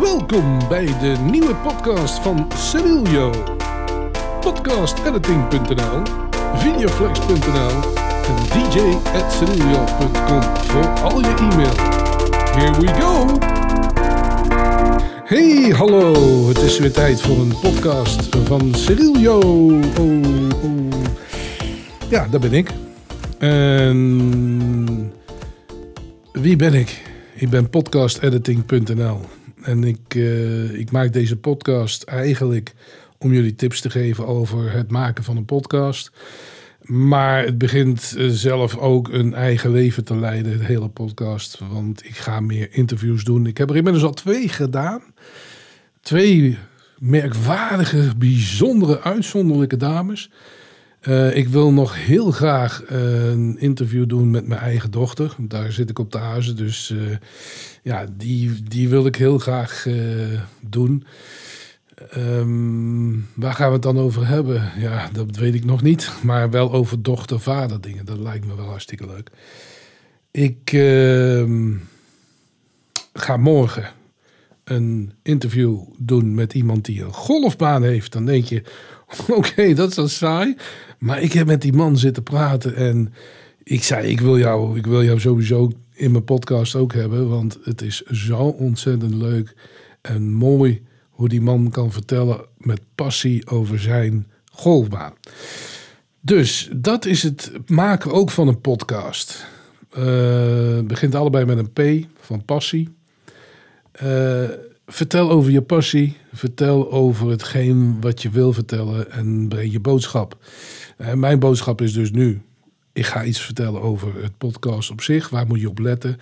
Welkom bij de nieuwe podcast van Cerilio. Podcastediting.nl, videoflex.nl en dj.cerilio.com voor al je e-mail. Here we go! Hey, hallo! Het is weer tijd voor een podcast van Cerilio. Oh, oh. Ja, daar ben ik. En wie ben ik? Ik ben podcastediting.nl. En ik, eh, ik maak deze podcast eigenlijk om jullie tips te geven over het maken van een podcast. Maar het begint eh, zelf ook een eigen leven te leiden, de hele podcast. Want ik ga meer interviews doen. Ik heb er inmiddels al twee gedaan. Twee merkwaardige, bijzondere, uitzonderlijke dames. Uh, ik wil nog heel graag uh, een interview doen met mijn eigen dochter. Daar zit ik op de huizen, dus uh, ja, die, die wil ik heel graag doen. Um, waar gaan we het dan over hebben? Ja, dat weet ik nog niet. Maar wel over dochter-vader dingen. Dat lijkt me wel hartstikke leuk. Ik ehm, ga morgen een interview doen met iemand die een golfbaan heeft. Dan denk je, oké, dat is dan saai. Maar ik heb met die man zitten praten en ik zei, ik wil jou, ik wil jou sowieso in mijn podcast ook hebben. Want het is zo ontzettend leuk en mooi hoe die man kan vertellen met passie over zijn golfbaan. Dus dat is het maken ook van een podcast. Uh, begint allebei met een P van passie. Uh, vertel over je passie. Vertel over hetgeen wat je wil vertellen en breng je boodschap. Uh, mijn boodschap is dus nu. Ik ga iets vertellen over het podcast op zich. Waar moet je op letten?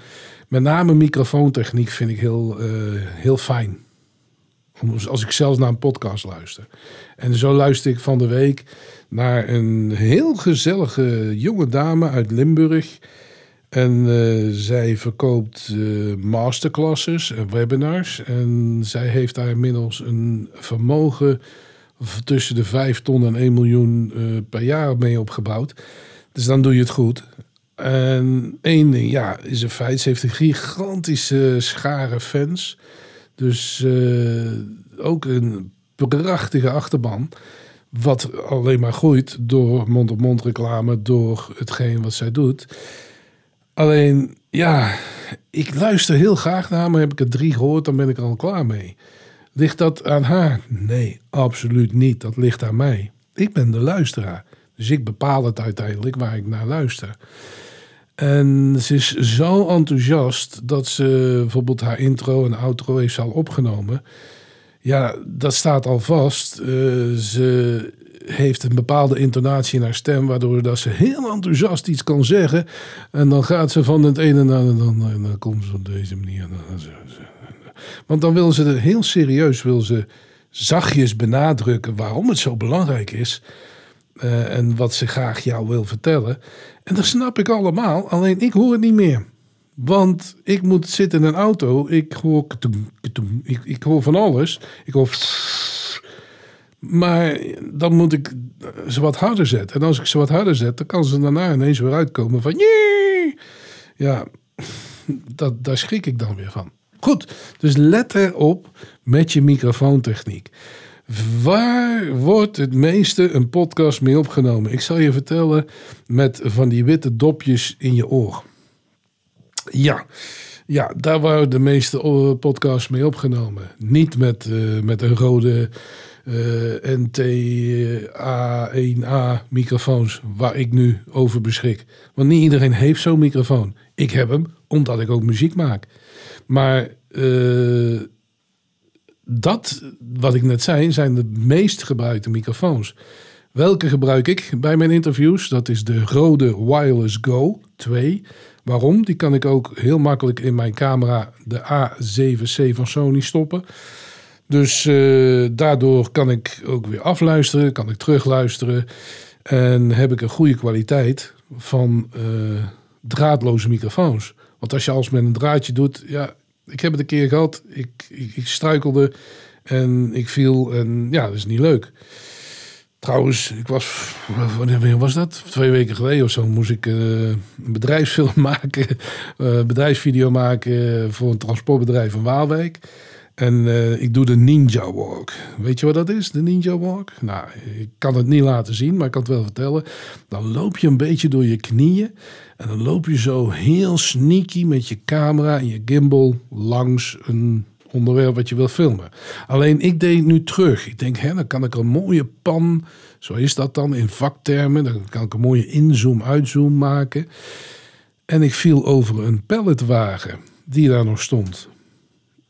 Met name microfoontechniek vind ik heel, heel fijn als ik zelfs naar een podcast luister. En zo luister ik van de week naar een heel gezellige jonge dame uit Limburg. En uh, zij verkoopt uh, masterclasses en webinars. En zij heeft daar inmiddels een vermogen tussen de 5 ton en 1 miljoen uh, per jaar mee opgebouwd. Dus dan doe je het goed. En één ding, ja, is een feit. Ze heeft een gigantische schare fans. Dus ook een prachtige achterban. Wat alleen maar groeit door mond-op-mond reclame, door hetgeen wat zij doet. Alleen, ja, ik luister heel graag naar, maar heb ik er drie gehoord, dan ben ik er al klaar mee. Ligt dat aan haar? Nee, absoluut niet. Dat ligt aan mij. Ik ben de luisteraar. Dus ik bepaal het uiteindelijk waar ik naar luister. En ze is zo enthousiast dat ze bijvoorbeeld haar intro en outro heeft al opgenomen. Ja, dat staat al vast. Uh, ze heeft een bepaalde intonatie in haar stem, waardoor dat ze heel enthousiast iets kan zeggen. En dan gaat ze van het ene naar het andere en dan komt ze op deze manier. Want dan wil ze heel serieus, wil ze zachtjes benadrukken waarom het zo belangrijk is. Uh, en wat ze graag jou wil vertellen. En dat snap ik allemaal, alleen ik hoor het niet meer. Want ik moet zitten in een auto, ik hoor, ik, ik hoor van alles. Ik hoor. Maar dan moet ik ze wat harder zetten. En als ik ze wat harder zet, dan kan ze daarna ineens weer uitkomen van. Ja, dat, daar schrik ik dan weer van. Goed, dus let erop met je microfoontechniek. Waar wordt het meeste een podcast mee opgenomen? Ik zal je vertellen met van die witte dopjes in je oor. Ja, ja daar waren de meeste podcasts mee opgenomen. Niet met, uh, met een rode NT-A1A microfoons waar ik nu over beschik. Want niet iedereen heeft zo'n microfoon. Ik heb hem omdat ik ook muziek maak. Maar uh, dat, wat ik net zei, zijn de meest gebruikte microfoons. Welke gebruik ik bij mijn interviews? Dat is de Rode Wireless Go 2. Waarom? Die kan ik ook heel makkelijk in mijn camera, de A7C van Sony, stoppen. Dus uh, daardoor kan ik ook weer afluisteren, kan ik terugluisteren. En heb ik een goede kwaliteit van uh, draadloze microfoons. Want als je alles met een draadje doet, ja, ik heb het een keer gehad. Ik, ik, ik, struikelde en ik viel en ja, dat is niet leuk. Trouwens, ik was, wanneer was dat? Twee weken geleden of zo moest ik uh, een bedrijfsfilm maken, uh, bedrijfsvideo maken voor een transportbedrijf in Waalwijk. En eh, ik doe de Ninja Walk. Weet je wat dat is, de Ninja Walk? Nou, ik kan het niet laten zien, maar ik kan het wel vertellen. Dan loop je een beetje door je knieën. En dan loop je zo heel sneaky met je camera en je gimbal langs een onderwerp wat je wil filmen. Alleen ik deed nu terug. Ik denk, hè, dan kan ik een mooie pan, zo is dat dan in vaktermen. Dan kan ik een mooie inzoom, uitzoom maken. En ik viel over een palletwagen die daar nog stond.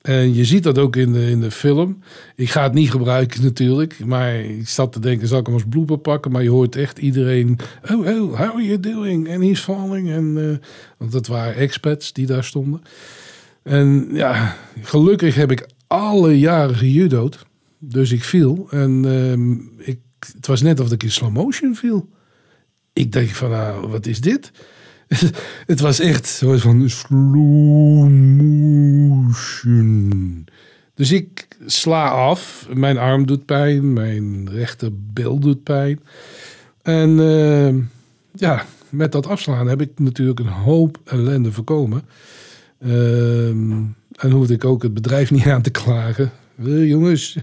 En je ziet dat ook in de, in de film. Ik ga het niet gebruiken natuurlijk. Maar ik zat te denken, zal ik hem als blooper pakken? Maar je hoort echt iedereen... Oh, oh, how are you doing? And he's falling. En, uh, want dat waren expats die daar stonden. En ja, gelukkig heb ik alle jaren gejudo'd. Dus ik viel. En uh, ik, het was net of ik in slow motion viel. Ik denk van, nou, wat is dit? het was echt zo van slow. Dus ik sla af. Mijn arm doet pijn. Mijn rechterbil doet pijn. En uh, ja, met dat afslaan heb ik natuurlijk een hoop ellende voorkomen. Uh, en hoefde ik ook het bedrijf niet aan te klagen. Uh, jongens.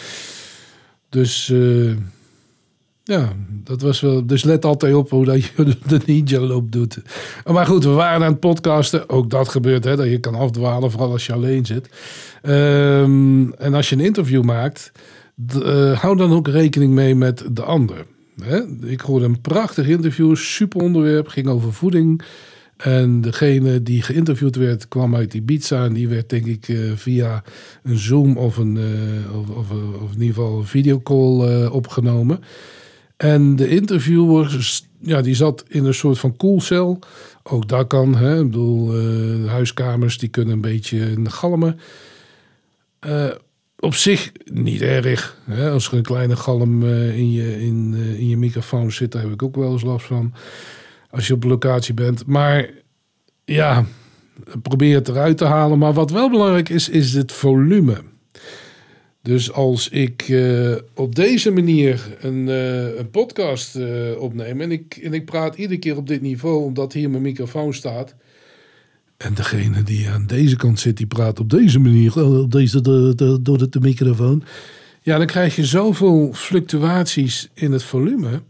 dus... Ja, dat was wel. Dus let altijd op hoe dat je de ninja loop doet. Maar goed, we waren aan het podcasten. Ook dat gebeurt, hè, dat je kan afdwalen, vooral als je alleen zit. Um, en als je een interview maakt, uh, hou dan ook rekening mee met de ander. Hè? Ik hoorde een prachtig interview, super onderwerp, ging over voeding. En degene die geïnterviewd werd, kwam uit Ibiza. En die werd, denk ik, uh, via een Zoom of, een, uh, of, of, of, in ieder geval een videocall opgenomen. En de interviewer, ja, die zat in een soort van koelcel. Ook dat kan, hè. Ik bedoel, uh, huiskamers die kunnen een beetje galmen. Uh, op zich niet erg. Hè? Als er een kleine galm uh, in, je, in, in je microfoon zit, daar heb ik ook wel eens last van. Als je op locatie bent. Maar ja, probeer het eruit te halen. Maar wat wel belangrijk is, is het volume. Dus als ik uh, op deze manier een, uh, een podcast uh, opneem en ik, en ik praat iedere keer op dit niveau omdat hier mijn microfoon staat. En degene die aan deze kant zit, die praat op deze manier, op deze, de, de, door de, de microfoon. Ja, dan krijg je zoveel fluctuaties in het volume,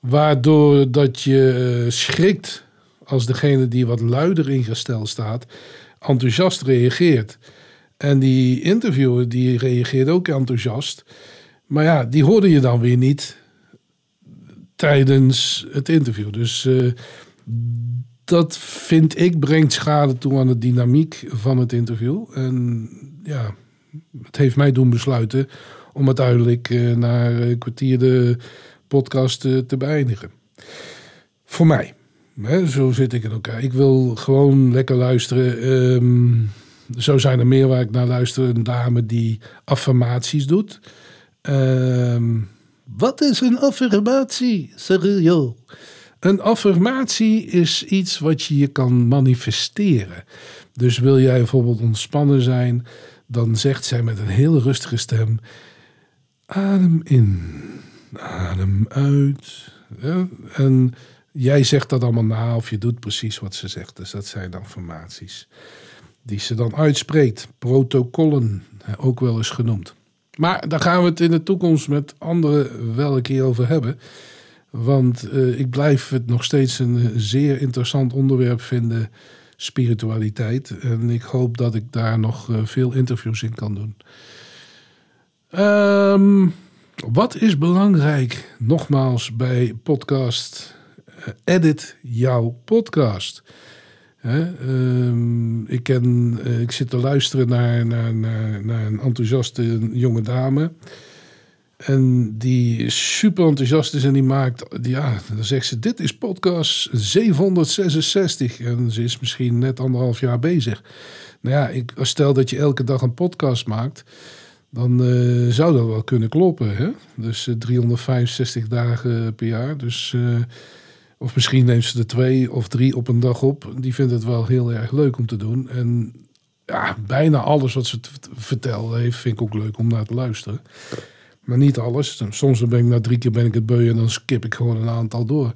waardoor dat je schrikt als degene die wat luider ingesteld staat, enthousiast reageert. En die interviewer die reageerde ook enthousiast. Maar ja, die hoorde je dan weer niet tijdens het interview. Dus uh, dat vind ik brengt schade toe aan de dynamiek van het interview. En ja, het heeft mij doen besluiten om uiteindelijk uh, na een kwartier de podcast uh, te beëindigen. Voor mij. Hè, zo zit ik in elkaar. Ik wil gewoon lekker luisteren. Um, zo zijn er meer waar ik naar luister. Een dame die affirmaties doet. Uh, wat is een affirmatie? Serieus. Een affirmatie is iets wat je je kan manifesteren. Dus wil jij bijvoorbeeld ontspannen zijn, dan zegt zij met een hele rustige stem: Adem in, adem uit. En jij zegt dat allemaal na, of je doet precies wat ze zegt. Dus dat zijn affirmaties die ze dan uitspreekt. Protocollen, ook wel eens genoemd. Maar daar gaan we het in de toekomst met anderen wel een keer over hebben. Want uh, ik blijf het nog steeds een zeer interessant onderwerp vinden, spiritualiteit. En ik hoop dat ik daar nog uh, veel interviews in kan doen. Um, wat is belangrijk, nogmaals, bij podcast? Uh, edit jouw podcast. Um, ik, ken, uh, ik zit te luisteren naar, naar, een enthousiaste jonge dame. En die super enthousiast is en die maakt, ja, dan zegt ze: Dit is podcast 766. En ze is misschien net anderhalf jaar bezig. Nou ja, ik, stel dat je elke dag een podcast maakt, dan uh, zou dat wel kunnen kloppen. Hè? Dus uh, 365 dagen per jaar. Dus. Of misschien neemt ze er twee of drie op een dag op. Die vindt het wel heel erg leuk om te doen. En ja, bijna alles wat ze te vertellen heeft, vind ik ook leuk om naar te luisteren. Maar niet alles. Soms ben ik na drie keer ben ik het beu en dan skip ik gewoon een aantal door.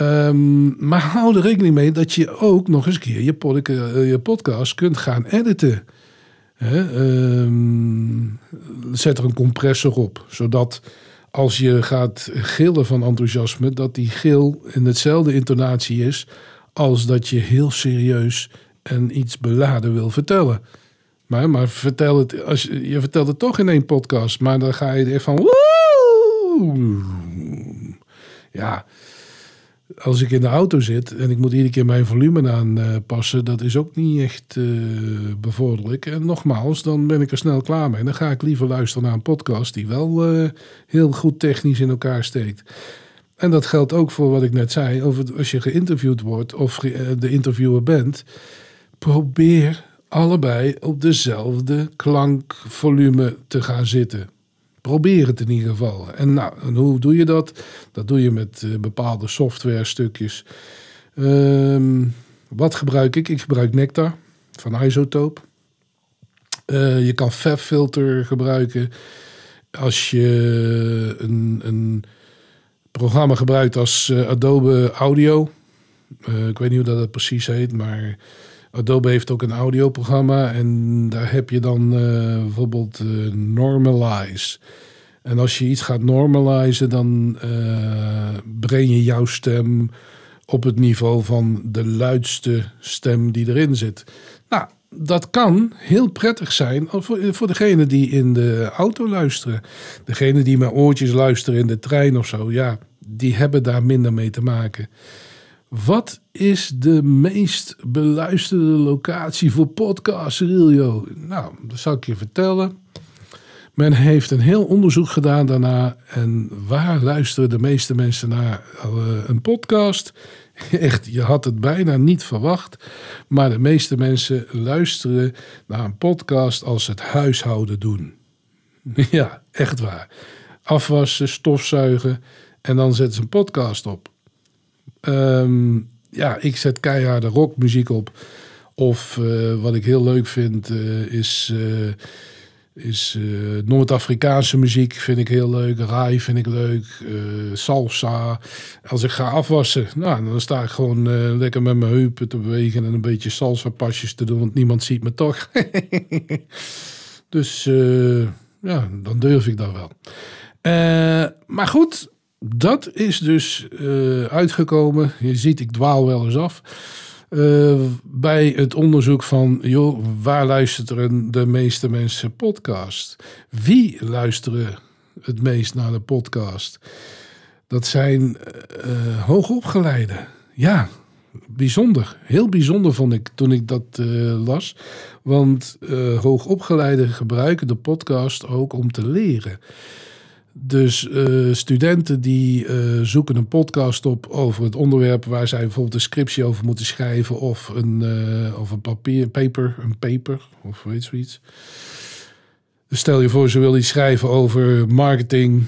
Um, maar hou er rekening mee dat je ook nog eens een keer je, eh, je podcast kunt gaan editen. Ehm, zet er een compressor op, zodat als je gaat gillen van enthousiasme, dat die gil in hetzelfde intonatie is als dat je heel serieus en iets beladen wil vertellen. Maar, maar vertel het, als je, je vertelt het toch in één podcast, maar dan ga je er van. Woe! Ja, als ik in de auto zit en ik moet iedere keer mijn volume aanpassen, dat is ook niet echt uh, bevorderlijk. En nogmaals, dan ben ik er snel klaar mee. Dan ga ik liever luisteren naar een podcast die wel uh, heel goed technisch in elkaar steekt. En dat geldt ook voor wat ik net zei, over als je geïnterviewd wordt of de interviewer bent. Probeer allebei op dezelfde klankvolume te gaan zitten. Probeer het in ieder geval. En, nou, hoe doe je dat? Dat doe je met uh, bepaalde software stukjes. Um, wat gebruik ik? Ik gebruik Nectar van Isotope. Uh, je kan FabFilter gebruiken. Als je een, een programma gebruikt als uh, Adobe Audio. ik weet niet hoe dat precies heet, maar Adobe heeft ook een audioprogramma en daar heb je dan uh, bijvoorbeeld uh, Normalize. En als je iets gaat normalizen, dan uh, breng je jouw stem op het niveau van de luidste stem die erin zit. Nou, dat kan heel prettig zijn voor, voor degene die in de auto luisteren. Degene die met oortjes luisteren in de trein of zo, ja, die hebben daar minder mee te maken. Wat is de meest beluisterde locatie voor podcasts, Riljo? Nou, dat zal ik je vertellen. Men heeft een heel onderzoek gedaan daarna. En waar luisteren de meeste mensen naar uh, een podcast? Echt, je had het bijna niet verwacht. Maar de meeste mensen luisteren naar een podcast als ze het huishouden doen. Ja, echt waar. Afwassen, stofzuigen en dan zetten ze een podcast op. Um, ja, ik zet keiharde rockmuziek op. Of uh, wat ik heel leuk vind uh, is, uh, is Noord-Afrikaanse muziek. Vind ik heel leuk. Rai vind ik leuk. salsa. Als ik ga afwassen, nou, dan sta ik gewoon lekker met mijn heupen te bewegen en een beetje salsa pasjes te doen, want niemand ziet me toch. dus ja, dan durf ik dat wel. maar goed, dat is dus uh, uitgekomen. Je ziet, ik dwaal wel eens af. Uh, bij het onderzoek van, joh, waar luisteren de meeste mensen podcast? Wie luisteren het meest naar de podcast? Dat zijn uh, hoogopgeleiden. Ja, bijzonder. Heel bijzonder vond ik toen ik dat las. Want hoogopgeleiden gebruiken de podcast ook om te leren. Dus uh, studenten die uh, zoeken een podcast op over het onderwerp waar zij bijvoorbeeld een scriptie over moeten schrijven of een, uh, of een papier, paper, een paper of weet zoiets. Dus stel je voor, ze wil iets schrijven over marketing,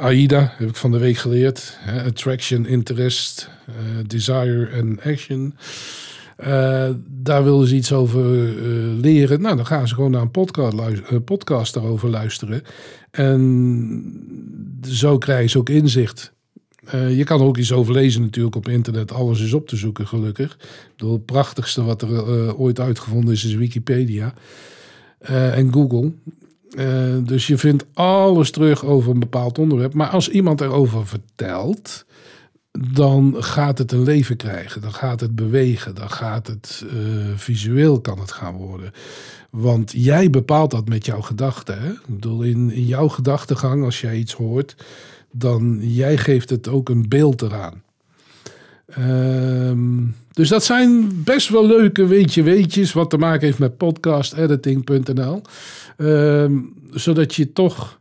AIDA, heb ik van de week geleerd. Attraction, interest, desire en action. Uh, daar willen ze iets over uh, leren. Nou, dan gaan ze gewoon naar een podcast, uh, podcast daarover luisteren. En zo krijgen ze ook inzicht. je kan ook iets over lezen natuurlijk op internet. Alles is op te zoeken, gelukkig. het prachtigste wat er ooit uitgevonden is, is Wikipedia. en Google. dus je vindt alles terug over een bepaald onderwerp. Maar als iemand erover vertelt dan gaat het een leven krijgen. Dan gaat het bewegen. Dan gaat het uh, visueel kan het gaan worden. Want jij bepaalt dat met jouw gedachten. Ik bedoel, in, jouw gedachtegang, als jij iets hoort, dan jij geeft het ook een beeld eraan. Um, dus dat zijn best wel leuke weetje weetjes wat te maken heeft met podcastediting.nl. Um, zodat je toch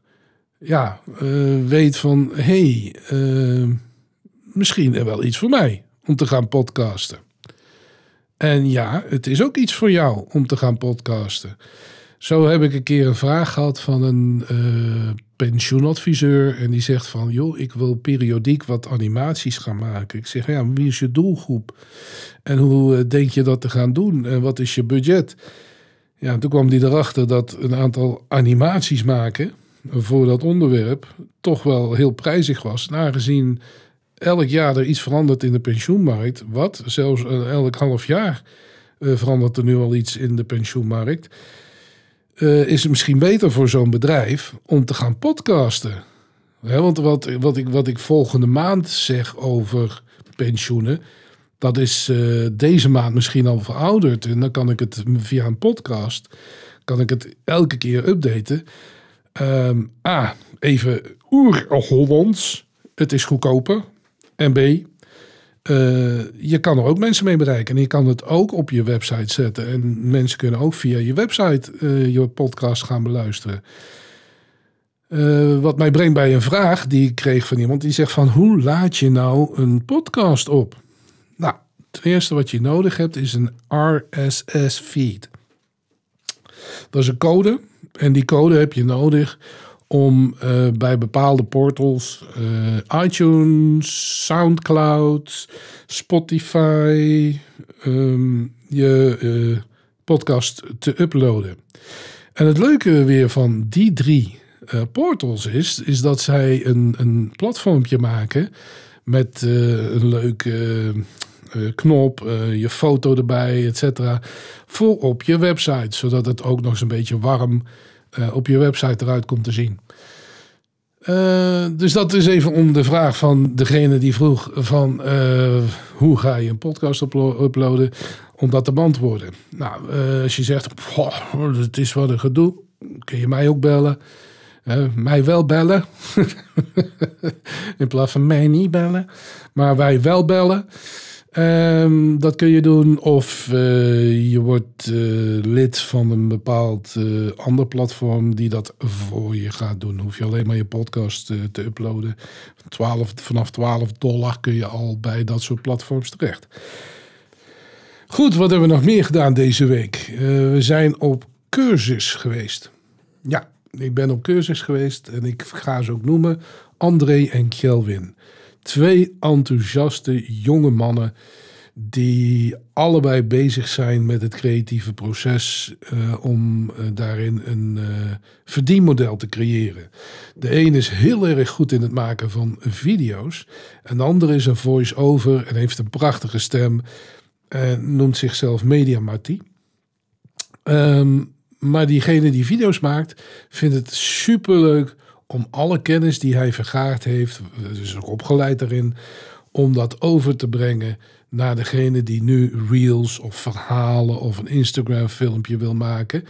ja, uh, weet van hé, hey, uh, misschien wel iets voor mij om te gaan podcasten. En ja, het is ook iets voor jou om te gaan podcasten. Zo heb ik een keer een vraag gehad van een uh, pensioenadviseur. En die zegt van, joh, ik wil periodiek wat animaties gaan maken. Ik zeg, ja, wie is je doelgroep? En hoe uh, denk je dat te gaan doen? En wat is je budget? Ja, toen kwam hij erachter dat een aantal animaties maken voor dat onderwerp toch wel heel prijzig was. Aangezien elk jaar er iets verandert in de pensioenmarkt. Wat? Zelfs elk half jaar uh, verandert er nu al iets in de pensioenmarkt. uh, is het misschien beter voor zo'n bedrijf om te gaan podcasten. want wat, wat, ik, wat ik volgende maand zeg over pensioenen, dat is deze maand misschien al verouderd. En dan kan ik het via een podcast, kan ik het elke keer updaten. Um, A, even oer-Hollands. Het is goedkoper. En B, uh, je kan er ook mensen mee bereiken. En je kan het ook op je website zetten. En mensen kunnen ook via je website uh, je podcast gaan beluisteren. Uh, wat mij brengt bij een vraag die ik kreeg van iemand. Die zegt van, hoe laat je nou een podcast op? Nou, het eerste wat je nodig hebt is een RSS feed. Dat is een code. En die code heb je nodig om uh, bij bepaalde portals, uh, iTunes, SoundCloud, Spotify, um, je uh, podcast te uploaden. En het leuke weer van die drie portals is, is dat zij een, een platformpje maken met een leuke knop, je foto erbij, et cetera, voor op je website, zodat het ook nog eens een beetje warm uh, op je website eruit komt te zien. Uh, dus dat is even om de vraag van degene die vroeg van uh, hoe ga je een podcast uploaden, om dat te beantwoorden. Nou, als je zegt, het is wat een gedoe, kun je mij ook bellen. mij wel bellen. In plaats van mij niet bellen. Maar wij wel bellen. Um, dat kun je doen of uh, je wordt uh, lid van een bepaald uh, ander platform die dat voor je gaat doen. Hoef je alleen maar je podcast te uploaden. 12, vanaf 12 dollar kun je al bij dat soort platforms terecht. Goed, wat hebben we nog meer gedaan deze week? we zijn op cursus geweest. Ja, ik ben op cursus geweest en ik ga ze ook noemen. André en Kelvin. Twee enthousiaste jonge mannen die allebei bezig zijn met het creatieve proces uh, om uh, daarin een uh, verdienmodel te creëren. De een is heel erg goed in het maken van video's. En de andere is een voice-over en heeft een prachtige stem. En noemt zichzelf Media Marty. Um, maar diegene die video's maakt, vindt het superleuk om alle kennis die hij vergaard heeft, dus ook opgeleid daarin, om dat over te brengen naar degene die nu reels of verhalen of een Instagram filmpje wil maken.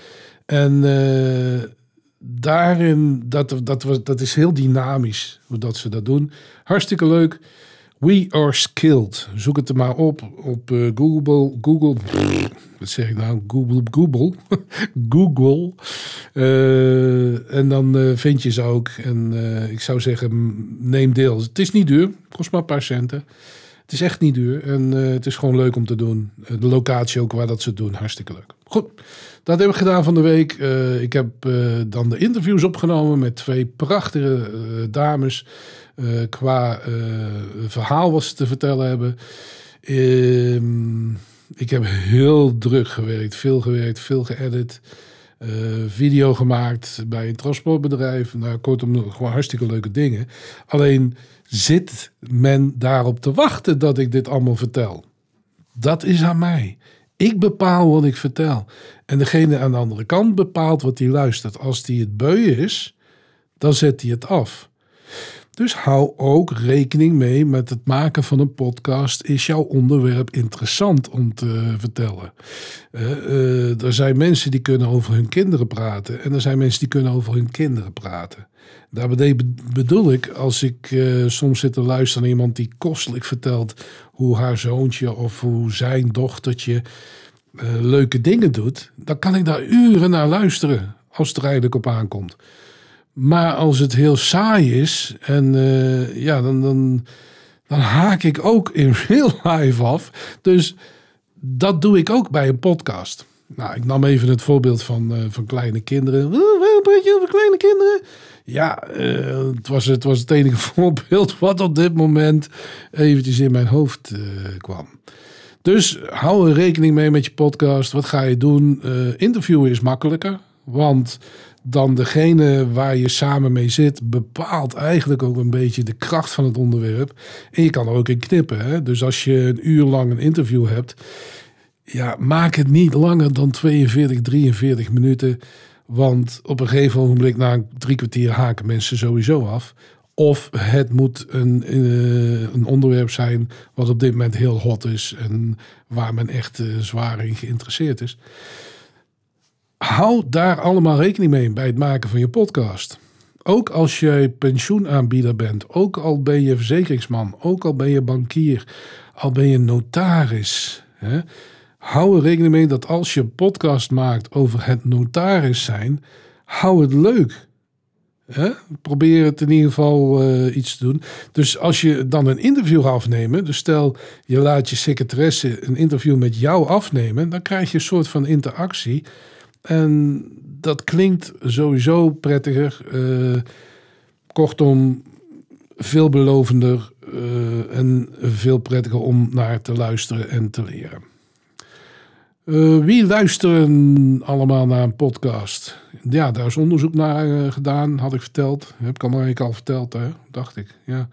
En uh, daarin, dat, dat, was, dat is heel dynamisch dat ze dat doen. Hartstikke leuk. We are skilled. Zoek het er maar op op uh, Google. Google. Wat zeg ik nou? Google. Google. Google. Uh, en dan uh, vind je ze ook. En ik zou zeggen, neem deel. Het is niet duur. Kost maar een paar centen. Het is echt niet duur. En het is gewoon leuk om te doen. de locatie ook waar dat ze doen. Hartstikke leuk. Goed. Dat heb ik gedaan van de week. ik heb dan de interviews opgenomen met twee prachtige dames. Qua verhaal wat ze te vertellen hebben. Uh, ik heb heel druk gewerkt, veel gewerkt, veel geëdit. Uh, video gemaakt bij een transportbedrijf. Nou, kortom, gewoon hartstikke leuke dingen. Alleen zit men daarop te wachten dat ik dit allemaal vertel? Dat is aan mij. Ik bepaal wat ik vertel. En degene aan de andere kant bepaalt wat hij luistert. Als die het beu is, dan zet hij het af. Dus hou ook rekening mee met het maken van een podcast. Is jouw onderwerp interessant om te vertellen? Uh, uh, er zijn mensen die kunnen over hun kinderen praten. En er zijn mensen die kunnen over hun kinderen praten. Daarbij bedoel ik, als ik uh, soms zit te luisteren naar iemand die kostelijk vertelt hoe haar zoontje of hoe zijn dochtertje leuke dingen doet, dan kan ik daar uren naar luisteren als het er eigenlijk op aankomt. Maar als het heel saai is, en uh, ja, dan, dan, dan haak ik ook in real life af. Dus dat doe ik ook bij een podcast. Nou, ik nam even het voorbeeld van, uh, van kleine kinderen. Waarom praat je over kleine kinderen? Ja, uh, het, was, het was het enige voorbeeld wat op dit moment eventjes in mijn hoofd kwam. Dus hou er rekening mee met je podcast. Wat ga je doen? interviewen is makkelijker. Want dan degene waar je samen mee zit, bepaalt eigenlijk ook een beetje de kracht van het onderwerp. En je kan er ook in knippen. Hè? Dus als je een uur lang een interview hebt, ja, maak het niet langer dan 42, 43 minuten. Want op een gegeven moment, na drie kwartier, haken mensen sowieso af. Of het moet een, eh, een onderwerp zijn wat op dit moment heel hot is en waar men echt uh, zwaar in geïnteresseerd is. Hou daar allemaal rekening mee bij het maken van je podcast. Ook als je pensioenaanbieder bent, ook al ben je verzekeringsman, ook al ben je bankier, al ben je notaris. Hè, hou er rekening mee dat als je podcast maakt over het notaris zijn, hou het leuk. Hè? Probeer het in ieder geval uh, iets te doen. Dus als je dan een interview gaat afnemen, dus stel je laat je secretaresse een interview met jou afnemen, dan krijg je een soort van interactie. En dat klinkt sowieso prettiger. Uh, kortom, veelbelovender uh, en veel prettiger om naar te luisteren en te leren. Uh, wie luisteren allemaal naar een podcast? Ja, daar is onderzoek naar gedaan, had ik verteld. Heb ik allemaal al verteld, hè? dacht ik. Ja.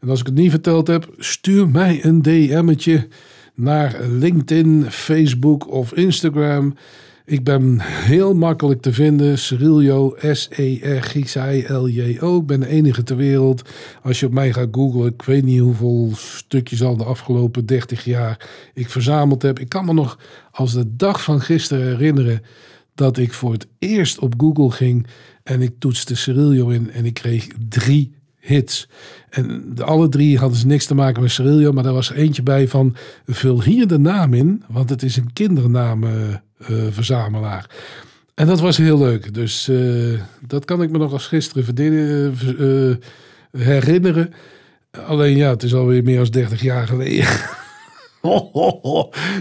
En als ik het niet verteld heb, stuur mij een DM'tje naar LinkedIn, Facebook of Instagram. Ik ben heel makkelijk te vinden. Cerilio, S-E-R-G-I-L-J-O. Ik ben de enige ter wereld. Als je op mij gaat googlen, ik weet niet hoeveel stukjes al de afgelopen 30 jaar ik verzameld heb. Ik kan me nog als de dag van gisteren herinneren dat ik voor het eerst op Google ging en ik toetste Cerilio in en ik kreeg drie hits. En de alle drie hadden ze niks te maken met Cerilio, maar daar was er eentje bij van vul hier de naam in, want het is een kindernaam uh, verzamelaar. En dat was heel leuk. Dus uh, dat kan ik me nog als gisteren uh, herinneren. Alleen ja, het is alweer meer dan 30 jaar geleden.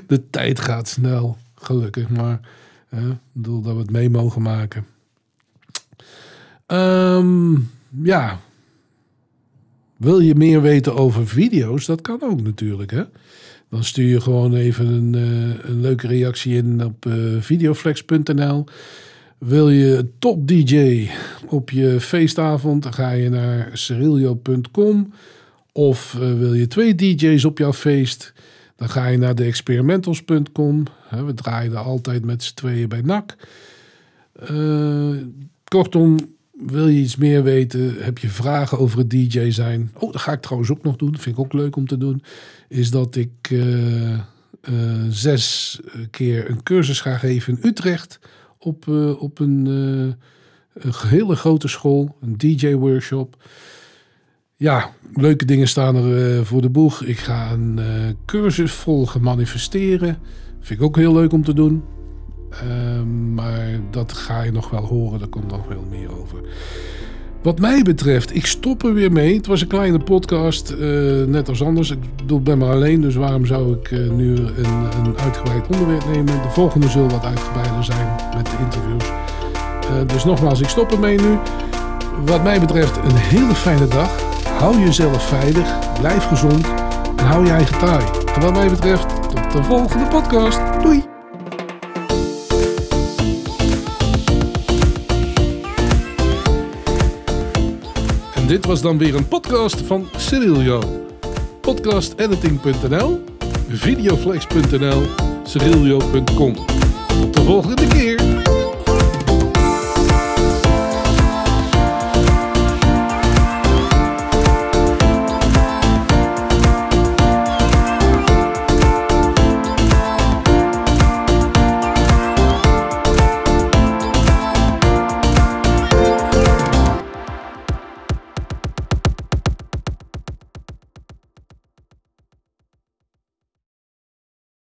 De tijd gaat snel, gelukkig. Maar ik bedoel dat we het mee mogen maken. Um, ja. Wil je meer weten over video's? Dat kan ook natuurlijk, hè? Dan stuur je gewoon even een, uh, een leuke reactie in op uh, videoflex.nl. Wil je top DJ op je feestavond, dan ga je naar cerilio.com. Of uh, wil je twee DJ's op jouw feest, dan ga je naar deexperimentals.com. We draaien er altijd met z'n tweeën bij NAC. kortom, wil je iets meer weten? Heb je vragen over het DJ zijn? Oh, dat ga ik trouwens ook nog doen. Dat vind ik ook leuk om te doen. Is dat ik uh, uh, zes keer een cursus ga geven in Utrecht. Op, op een, een, hele grote school. Een DJ-workshop. Ja, leuke dingen staan er voor de boeg. Ik ga een cursus volgen manifesteren. Vind ik ook heel leuk om te doen. Uh, maar dat ga je nog wel horen, daar komt nog veel meer over. Wat mij betreft, ik stop er weer mee. Het was een kleine podcast, uh, net als anders. Ik bedoel, ben maar alleen, dus waarom zou ik uh, nu een, een, uitgebreid onderwerp nemen? De volgende zullen wat uitgebreider zijn met de interviews. Uh, dus nogmaals, ik stop ermee nu. Wat mij betreft, een hele fijne dag. Hou jezelf veilig, blijf gezond en hou je eigen taai. En wat mij betreft, tot de volgende podcast. Doei! Dit was dan weer een podcast van Cyrilio. Podcastediting.nl, videoflex.nl, cyrilio.com. Tot de volgende keer.